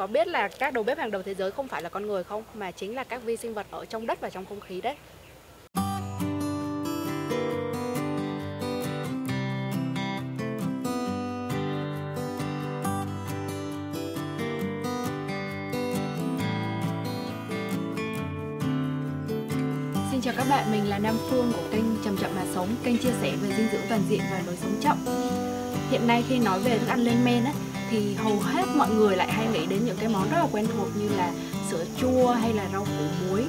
có biết là các đầu bếp hàng đầu thế giới không phải là con người không mà chính là các vi sinh vật ở trong đất và trong không khí đấy. Xin chào các bạn, mình là Nam Phương của kênh Chậm Chậm Mà Sống, kênh chia sẻ về dinh dưỡng toàn diện và lối sống chậm. Hiện nay khi nói về thức ăn lên men á, thì hầu hết mọi người lại hay nghĩ đến những cái món rất là quen thuộc như là sữa chua hay là rau củ muối.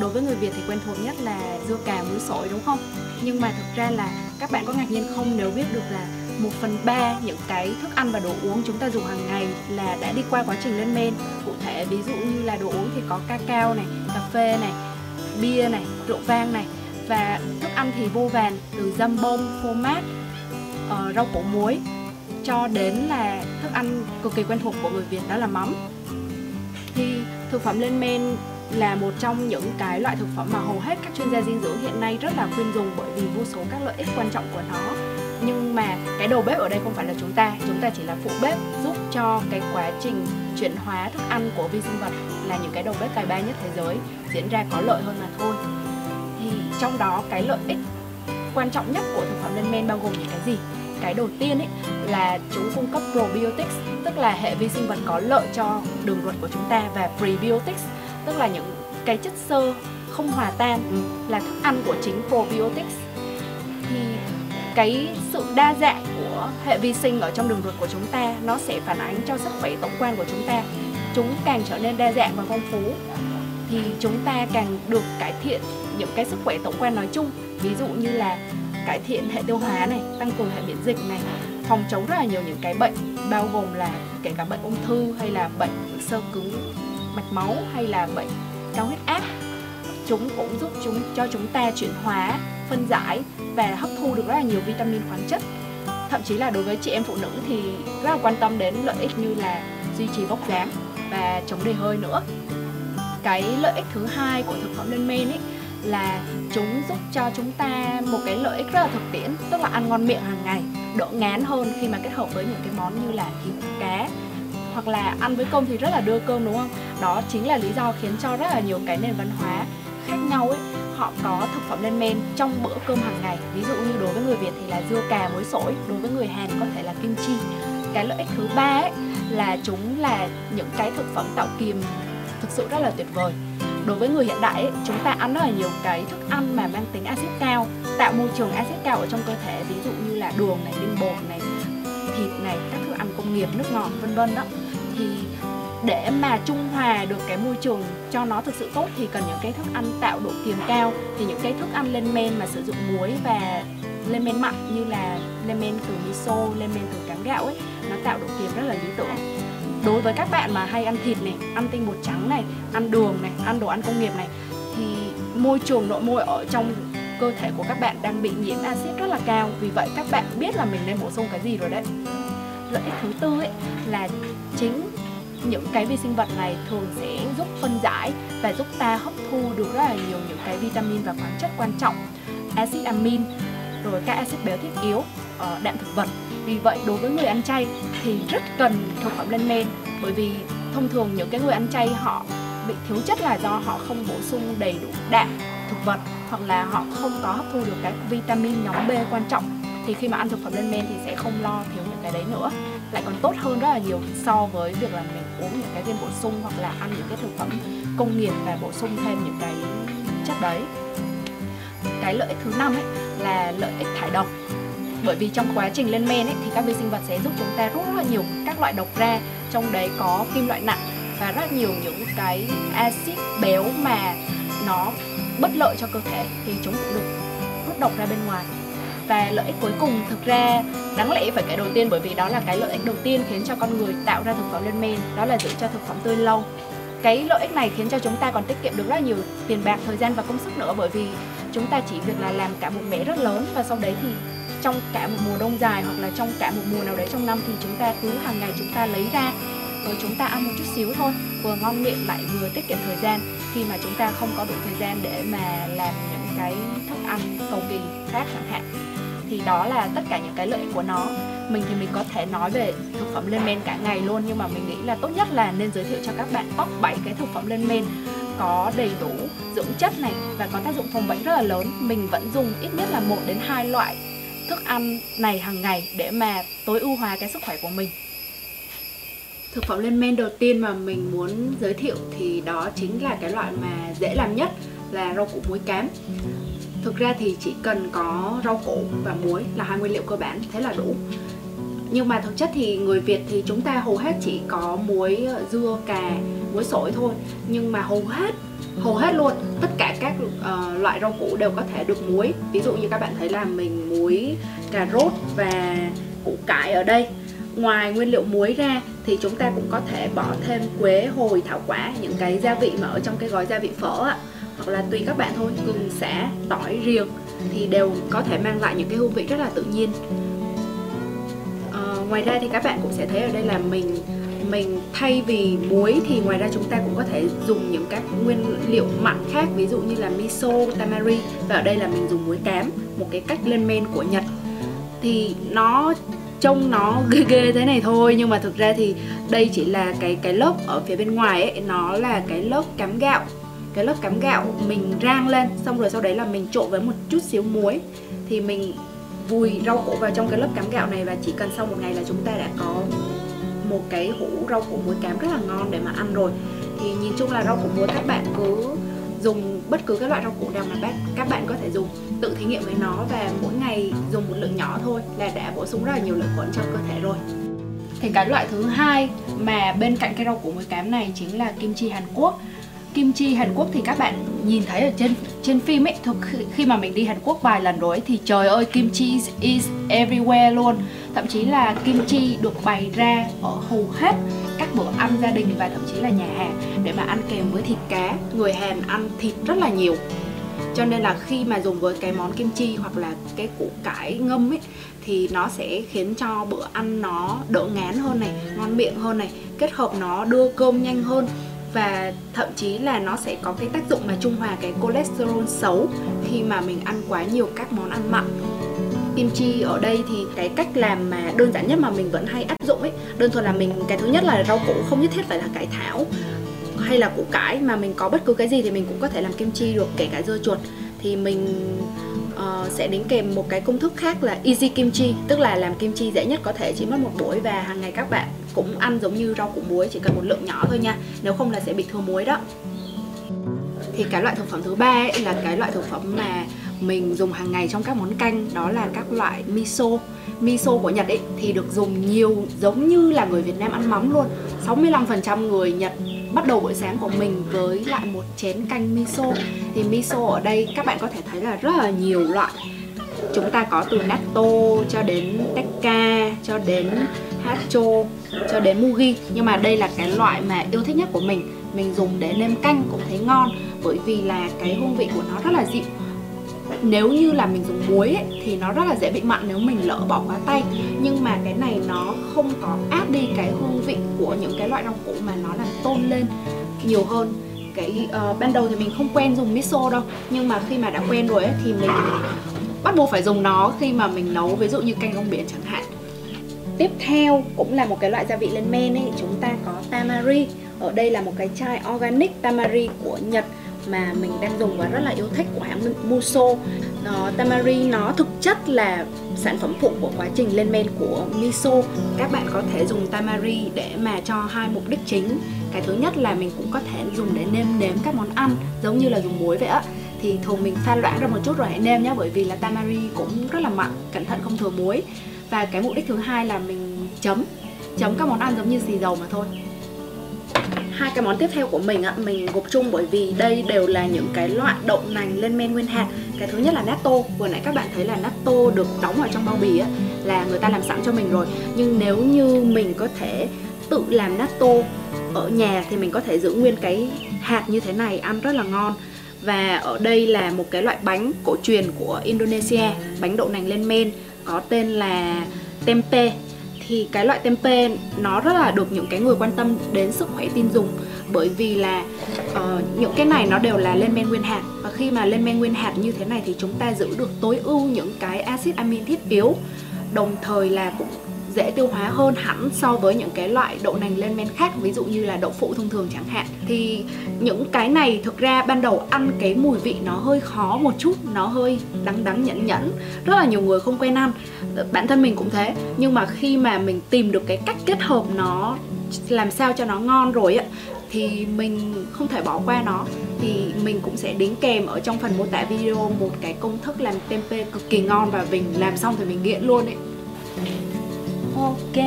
Đối với người Việt thì quen thuộc nhất là dưa cà muối sổi đúng không? Nhưng mà thực ra là các bạn có ngạc nhiên không nếu biết được là một phần ba những cái thức ăn và đồ uống chúng ta dùng hàng ngày là đã đi qua quá trình lên men cụ thể ví dụ như là đồ uống thì có cacao này cà phê này bia này rượu vang này và thức ăn thì vô vàn từ dăm bông phô mát uh, rau củ muối cho đến là thức ăn cực kỳ quen thuộc của người Việt, đó là mắm. Thì thực phẩm lên men là một trong những cái loại thực phẩm mà hầu hết các chuyên gia dinh dưỡng hiện nay rất là khuyên dùng bởi vì vô số các lợi ích quan trọng của nó. Nhưng mà cái đầu bếp ở đây không phải là chúng ta chúng ta chỉ là phụ bếp giúp cho cái quá trình chuyển hóa thức ăn của vi sinh vật là những cái đầu bếp tài ba nhất thế giới, diễn ra có lợi hơn mà thôi. Thì trong đó cái lợi ích quan trọng nhất của thực phẩm lên men bao gồm những cái gì? Cái đầu tiên ấy là chúng cung cấp probiotics, tức là hệ vi sinh vật có lợi cho đường ruột của chúng ta và prebiotics, tức là những cái chất xơ không hòa tan là thức ăn của chính probiotics. Thì cái sự đa dạng của hệ vi sinh ở trong đường ruột của chúng ta, nó sẽ phản ánh cho sức khỏe tổng quan của chúng ta. Chúng càng trở nên đa dạng và phong phú, thì chúng ta càng được cải thiện những cái sức khỏe tổng quan nói chung. Ví dụ như là cải thiện hệ tiêu hóa này, tăng cường hệ miễn dịch này, phòng chống rất là nhiều những cái bệnh, bao gồm là kể cả bệnh ung thư hay là bệnh sơ cứng, mạch máu hay là bệnh cao huyết áp. Chúng cũng giúp chúng, cho chúng ta chuyển hóa, phân giải và hấp thu được rất là nhiều vitamin khoáng chất. Thậm chí là đối với chị em phụ nữ thì rất là quan tâm đến lợi ích như là duy trì vóc dáng và chống đầy hơi nữa. Cái lợi ích thứ hai của thực phẩm lên men ấy là chúng giúp cho chúng ta một cái lợi ích rất là thực tiễn, tức là ăn ngon miệng hàng ngày đỡ ngán hơn khi mà kết hợp với những cái món như là thịt, cá, hoặc là ăn với cơm thì rất là đưa cơm, đúng không? Đó chính là lý do khiến cho rất là nhiều cái nền văn hóa khác nhau ấy, họ có thực phẩm lên men trong bữa cơm hàng ngày. Ví dụ như đối với người việt thì là dưa cà muối sổi, đối với người hàn có thể là kim chi. Cái lợi ích thứ ba ấy là chúng là những cái thực phẩm tạo kiềm thực sự rất là tuyệt vời đối với người hiện đại ấy, chúng ta ăn rất là nhiều cái thức ăn mà mang tính axit cao tạo môi trường axit cao ở trong cơ thể ví dụ như là đường này tinh bột này thịt này các thức ăn công nghiệp nước ngọt vân vân đó. Thì để mà trung hòa được cái môi trường cho nó thực sự tốt thì cần những cái thức ăn tạo độ kiềm cao. Thì những cái thức ăn lên men mà sử dụng muối và lên men mặn như là lên men từ miso lên men từ cám gạo ấy nó tạo độ kiềm rất là lý tưởng đối với các bạn mà hay ăn thịt này, ăn tinh bột trắng này, ăn đường này, ăn đồ ăn công nghiệp này, thì môi trường, nội môi ở trong cơ thể của các bạn đang bị nhiễm axit rất là cao. Vì vậy, các bạn biết là mình nên bổ sung cái gì rồi đấy? Lợi ích thứ tư ấy là chính những cái vi sinh vật này thường sẽ giúp phân giải và giúp ta hấp thu được rất là nhiều những cái vitamin và khoáng chất quan trọng. Axit amin rồi các axit béo thiết yếu ở đạm thực vật. Vì vậy, đối với người ăn chay thì rất cần thực phẩm lên men, bởi vì thông thường những cái người ăn chay họ bị thiếu chất là do họ không bổ sung đầy đủ đạm thực vật, hoặc là họ không có hấp thu được các vitamin nhóm B quan trọng. Thì khi mà ăn thực phẩm lên men thì sẽ không lo thiếu những cái đấy nữa. Lại còn tốt hơn rất là nhiều so với việc là mình uống những cái viên bổ sung, hoặc là ăn những cái thực phẩm công nghiệp và bổ sung thêm những cái chất đấy. Cái lợi ích thứ năm ấy là lợi ích thải độc. Bởi vì trong quá trình lên men ấy, thì các vi sinh vật sẽ giúp chúng ta rút rất là nhiều các loại độc ra trong đấy có kim loại nặng và rất nhiều những cái axit béo mà nó bất lợi cho cơ thể thì chúng cũng được rút độc ra bên ngoài. Và lợi ích cuối cùng thực ra đáng lẽ phải kể đầu tiên bởi vì đó là cái lợi ích đầu tiên khiến cho con người tạo ra thực phẩm lên men đó là giữ cho thực phẩm tươi lâu. Cái lợi ích này khiến cho chúng ta còn tiết kiệm được rất nhiều tiền bạc thời gian và công sức nữa bởi vì chúng ta chỉ việc là làm cả một mẻ rất lớn và sau đấy thì trong cả một mùa đông dài hoặc là trong cả một mùa nào đấy trong năm thì chúng ta cứ hàng ngày chúng ta lấy ra, rồi chúng ta ăn một chút xíu thôi, vừa ngon miệng lại vừa tiết kiệm thời gian. Khi mà chúng ta không có đủ thời gian để mà làm những cái thức ăn cầu kỳ khác chẳng hạn, thì đó là tất cả những cái lợi ích của nó. Mình thì mình có thể nói về thực phẩm lên men cả ngày luôn, nhưng mà mình nghĩ là tốt nhất là nên giới thiệu cho các bạn top 7 cái thực phẩm lên men có đầy đủ dưỡng chất này và có tác dụng phòng bệnh rất là lớn. Mình vẫn dùng ít nhất là một đến hai loại thức ăn này hàng ngày để mà tối ưu hóa cái sức khỏe của mình. Thực phẩm lên men đầu tiên mà mình muốn giới thiệu thì đó chính là cái loại mà dễ làm nhất là rau củ muối cám thực ra thì chỉ cần có rau củ và muối là hai nguyên liệu cơ bản, thế là đủ nhưng mà thực chất thì người Việt thì chúng ta hầu hết chỉ có muối ờ, dưa cà muối sổi thôi. Nhưng mà hầu hết hầu hết luôn tất cả các uh, loại rau củ đều có thể được muối. Ví dụ như các bạn thấy là mình muối cà rốt và củ cải ở đây. Ngoài nguyên liệu muối ra thì chúng ta cũng có thể bỏ thêm quế hồi thảo quả những cái gia vị mà ở trong cái gói gia vị phở ạ hoặc là tùy các bạn thôi gừng sả tỏi riềng thì đều có thể mang lại những cái hương vị rất là tự nhiên ngoài ra thì các bạn cũng sẽ thấy ở đây là mình mình thay vì muối thì ngoài ra chúng ta cũng có thể dùng những các nguyên liệu mặn khác ví dụ như là miso, tamari. Và ở đây là mình dùng muối cám một cái cách lên men của Nhật. Thì nó trông nó ghê ghê thế này thôi nhưng mà thực ra thì đây chỉ là cái cái lớp ở phía bên ngoài ấy nó là cái lớp cám gạo. Cái lớp cám gạo mình rang lên xong rồi sau đấy là mình trộn với một chút xíu muối. Thì mình vùi rau củ vào trong cái lớp cám gạo này và chỉ cần sau một ngày là chúng ta đã có một cái hũ rau củ muối cám rất là ngon để mà ăn rồi. Thì nhìn chung là rau củ muối các bạn cứ dùng bất cứ cái loại rau củ nào mà các bạn có thể dùng, tự thí nghiệm với nó và mỗi ngày dùng một lượng nhỏ thôi là đã bổ sung rất là nhiều lợi khuẩn cho cơ thể rồi. Thì cái loại thứ hai mà bên cạnh cái rau củ muối cám này chính là kim chi Hàn Quốc kim chi Hàn Quốc thì các bạn nhìn thấy ở trên trên phim ấy thực khi mà mình đi Hàn Quốc vài lần rồi ấy, thì trời ơi kim chi is everywhere luôn. Thậm chí là kim chi được bày ra ở hầu hết các bữa ăn gia đình và thậm chí là nhà hàng để mà ăn kèm với thịt cá. Người Hàn ăn thịt rất là nhiều. Cho nên là khi mà dùng với cái món kim chi hoặc là cái củ cải ngâm ấy thì nó sẽ khiến cho bữa ăn nó đỡ ngán hơn này ngon miệng hơn này kết hợp nó đưa cơm nhanh hơn và thậm chí là nó sẽ có cái tác dụng mà trung hòa cái cholesterol xấu khi mà mình ăn quá nhiều các món ăn mặn. Kim chi ở đây thì cái cách làm mà đơn giản nhất mà mình vẫn hay áp dụng ấy đơn thuần là mình cái thứ nhất là rau củ không nhất thiết phải là cải thảo hay là củ cải mà mình có bất cứ cái gì thì mình cũng có thể làm kim chi được kể cả dưa chuột. Thì mình uh, sẽ đính kèm một cái công thức khác là easy kim chi tức là làm kim chi dễ nhất có thể chỉ mất một buổi và hàng ngày các bạn cũng ăn giống như rau củ muối, chỉ cần một lượng nhỏ thôi nha. Nếu không là sẽ bị thừa muối đó. Thì cái loại thực phẩm thứ ba ấy là cái loại thực phẩm mà mình dùng hàng ngày trong các món canh, đó là các loại miso. Miso của Nhật ấy thì được dùng nhiều giống như là người Việt Nam ăn mắm luôn. 65% người Nhật bắt đầu buổi sáng của mình với lại một chén canh miso. Thì miso ở đây các bạn có thể thấy là rất là nhiều loại. Chúng ta có từ natto cho đến tekka, cho đến hacho cho đến mugi. Nhưng mà đây là cái loại mà yêu thích nhất của mình. Mình dùng để nêm canh cũng thấy ngon bởi vì là cái hương vị của nó rất là dịu. Nếu như là mình dùng muối ấy, thì nó rất là dễ bị mặn nếu mình lỡ bỏ quá tay. Nhưng mà cái này nó không có áp đi cái hương vị của những cái loại rau củ mà nó làm tôn lên nhiều hơn. Cái uh, ban đầu thì mình không quen dùng miso đâu nhưng mà khi mà đã quen rồi ấy, thì mình bắt buộc phải dùng nó khi mà mình nấu. Ví dụ như canh rong biển chẳng hạn tiếp theo cũng là một cái loại gia vị lên men ấy chúng ta có tamari. Ở đây là một cái chai organic tamari của Nhật mà mình đang dùng và rất là yêu thích của hãng Muso nó, Tamari nó thực chất là sản phẩm phụ của quá trình lên men của miso. Các bạn có thể dùng tamari để mà cho hai mục đích chính. Cái thứ nhất là mình cũng có thể dùng để nêm nếm các món ăn giống như là dùng muối vậy á. Thì thường mình pha loãng ra một chút rồi hãy nêm nhé bởi vì là tamari cũng rất là mặn cẩn thận không thừa muối và cái mục đích thứ hai là mình chấm. Chấm các món ăn giống như xì dầu mà thôi. Hai cái món tiếp theo của mình á, mình gộp chung bởi vì đây đều là những cái loại đậu nành lên men nguyên hạt. Cái thứ nhất là natto. Vừa nãy các bạn thấy là natto được đóng ở trong bao bì á, là người ta làm sẵn cho mình rồi. Nhưng nếu như mình có thể tự làm natto ở nhà thì mình có thể giữ nguyên cái hạt như thế này, ăn rất là ngon. Và ở đây là một cái loại bánh cổ truyền của Indonesia, bánh đậu nành lên men có tên là tempe. Thì cái loại tempe nó rất là được những cái người quan tâm đến sức khỏe tin dùng. Bởi vì là uh, những cái này nó đều là lên men nguyên hạt. Và khi mà lên men nguyên hạt như thế này thì chúng ta giữ được tối ưu những cái axit amin thiết yếu. Đồng thời là cũng dễ tiêu hóa hơn hẳn so với những cái loại đậu nành lên men khác ví dụ như là đậu phụ thông thường chẳng hạn thì những cái này thực ra ban đầu ăn cái mùi vị nó hơi khó một chút, nó hơi đắng đắng nhẫn nhẫn rất là nhiều người không quen ăn. Bản thân mình cũng thế. Nhưng mà khi mà mình tìm được cái cách kết hợp nó, làm sao cho nó ngon rồi á, thì mình không thể bỏ qua nó. Thì mình cũng sẽ đính kèm ở trong phần mô tả video một cái công thức làm tempeh cực kỳ ngon và mình làm xong thì mình nghiện luôn ấy. Ok.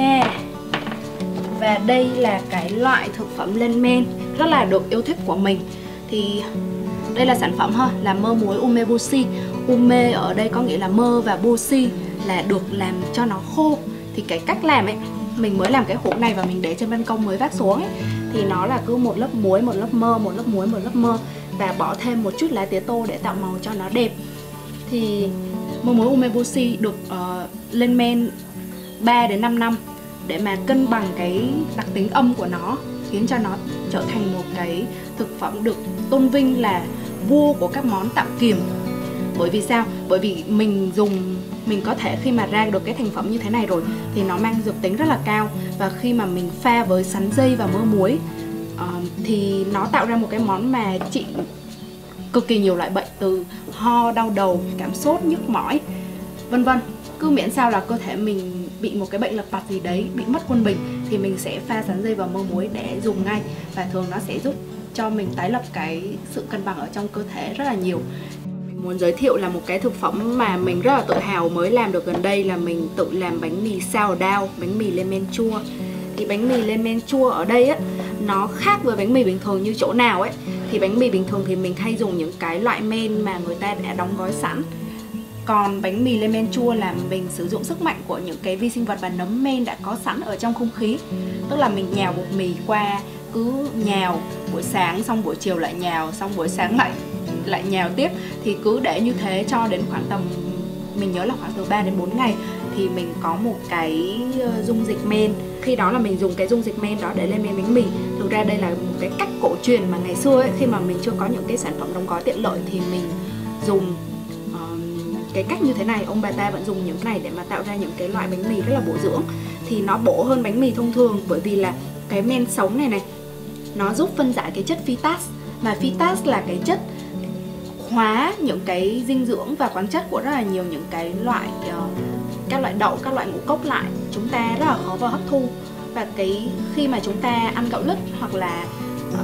Và đây là cái loại thực phẩm lên men. Rất là được yêu thích của mình. Thì đây là sản phẩm ha Là mơ muối umebushi Ume ở đây có nghĩa là mơ và bushi Là được làm cho nó khô. Thì cái cách làm ấy Mình mới làm cái hũ này và mình để trên ban công mới vác xuống ấy. Thì nó là cứ một lớp muối, một lớp mơ, một lớp muối, một lớp mơ. Và bỏ thêm một chút lá tía tô để tạo màu cho nó đẹp. Thì mơ muối umeboshi được uh, lên men 3 đến 5 năm để mà cân bằng cái đặc tính âm của nó khiến cho nó trở thành một cái thực phẩm được tôn vinh là vua của các món tạo kiềm. Bởi vì sao? Bởi vì mình dùng mình có thể khi mà ra được cái thành phẩm như thế này rồi thì nó mang dược tính rất là cao. Và khi mà mình pha với sắn dây và mơ muối uh, thì nó tạo ra một cái món mà trị cực kỳ nhiều loại bệnh từ ho đau đầu cảm sốt nhức mỏi vân vân. Cứ miễn sao là cơ thể mình bị một cái bệnh lập bặt gì đấy bị mất quân bình thì mình sẽ pha sắn dây vào mơ muối để dùng ngay và thường nó sẽ giúp cho mình tái lập cái sự cân bằng ở trong cơ thể rất là nhiều. Mình muốn giới thiệu là một cái thực phẩm mà mình rất là tự hào mới làm được gần đây là mình tự làm bánh mì sao đao, bánh mì lên men chua. Thì bánh mì lên men chua ở đây á, nó khác với bánh mì bình thường như chỗ nào ấy. Thì bánh mì bình thường thì mình hay dùng những cái loại men mà người ta đã đóng gói sẵn còn bánh mì lên men chua là mình sử dụng sức mạnh của những cái vi sinh vật và nấm men đã có sẵn ở trong không khí. Tức là mình nhào bột mì qua cứ nhào buổi sáng xong buổi chiều lại nhào xong buổi sáng lại lại nhào tiếp. Thì cứ để như thế cho đến khoảng tầm mình nhớ là khoảng từ 3 đến 4 ngày thì mình có một cái ờ, dung dịch men. Khi đó là mình dùng cái dung dịch men đó để lên men bánh mì. Thực ra đây là một cái cách cổ truyền mà ngày xưa ấy, khi mà mình chưa có những cái sản phẩm đóng gói tiện lợi thì mình dùng cái cách như thế này ông bà ta vẫn dùng những cái này để mà tạo ra những cái loại bánh mì rất là bổ dưỡng. Thì nó bổ hơn bánh mì thông thường bởi vì là cái men sống này này nó giúp phân giải cái chất phytas mà phytas là cái chất hóa những cái dinh dưỡng và khoáng chất của rất là nhiều những cái loại ờ, các loại đậu các loại ngũ cốc lại. Chúng ta rất là khó vào hấp thu. Và cái khi mà chúng ta ăn gạo lứt hoặc là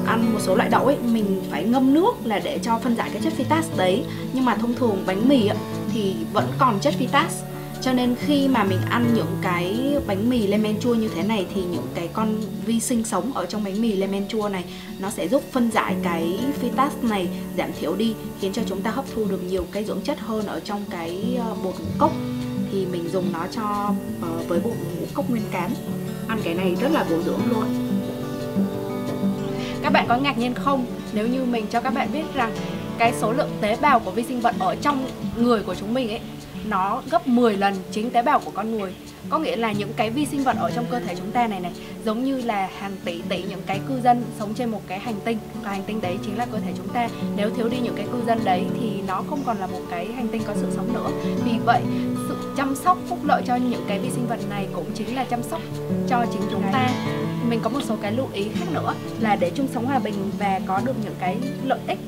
ăn một số loại đậu ấy mình phải ngâm nước là để cho phân giải cái chất phytas đấy. Nhưng mà thông thường bánh mì ấy, thì vẫn còn chất phytas. Cho nên khi mà mình ăn những cái bánh mì lên men chua như thế này thì những cái con vi sinh sống ở trong bánh mì lên men chua này nó sẽ giúp phân giải cái phytas này giảm thiểu đi khiến cho chúng ta hấp thu được nhiều cái dưỡng chất hơn ở trong cái ờ, bột ngũ cốc. Thì mình dùng nó cho uh, với bột ngũ cốc nguyên cám. Ăn cái này rất là bổ dưỡng luôn. Các bạn có ngạc nhiên không? Nếu như mình cho các bạn biết rằng cái số lượng tế bào của vi sinh vật ở trong người của chúng mình ấy, nó gấp 10 lần chính tế bào của con người. Có nghĩa là những cái vi sinh vật ở trong cơ thể chúng ta này này, giống như là hàng tỷ tỷ những cái cư dân sống trên một cái hành tinh. Và hành tinh đấy chính là cơ thể chúng ta. Nếu thiếu đi những cái cư dân đấy thì nó không còn là một cái hành tinh có sự sống nữa. Vì vậy, sự chăm sóc phúc lợi cho những cái vi sinh vật này cũng chính là chăm sóc cho chính chúng ta. Mình có một số cái lưu ý khác nữa là để chung sống hòa bình và có được những cái lợi ích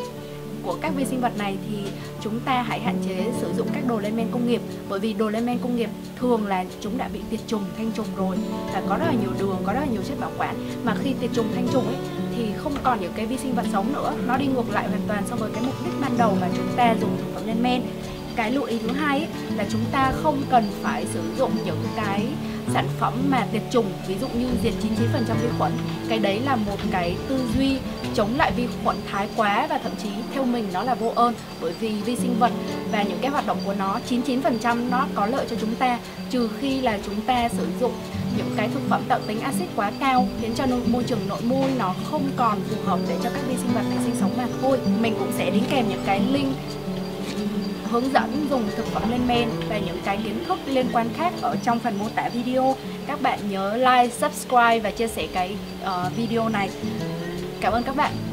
của các vi sinh vật này thì chúng ta hãy hạn chế sử dụng các đồ lên men công nghiệp bởi vì đồ lên men công nghiệp thường là chúng đã bị tiệt trùng thanh trùng rồi và có rất là nhiều đường có rất là nhiều chất bảo quản. Mà khi tiệt trùng thanh trùng ấy thì không còn những cái vi sinh vật sống nữa nó đi ngược lại hoàn toàn so với cái mục đích ban đầu mà chúng ta dùng thực phẩm lên men. Cái lưu ý thứ hai ấy, là chúng ta không cần phải sử dụng những cái sản phẩm mà tiệt trùng ví dụ như diệt 99% vi khuẩn. Cái đấy là một cái tư duy chống lại vi khuẩn thái quá và thậm chí theo mình nó là vô ơn bởi vì vi sinh vật và những cái hoạt động của nó 99% nó có lợi cho chúng ta trừ khi là chúng ta sử dụng những cái thực phẩm tạo tính axit quá cao khiến cho môi trường nội môi nó không còn phù hợp để cho các vi sinh vật này sinh sống mà thôi. Mình cũng sẽ đính kèm những cái link hướng dẫn dùng thực phẩm lên men và những cái kiến thức liên quan khác ở trong phần mô tả video. Các bạn nhớ like, subscribe và chia sẻ cái uh, video này. Cảm ơn các bạn.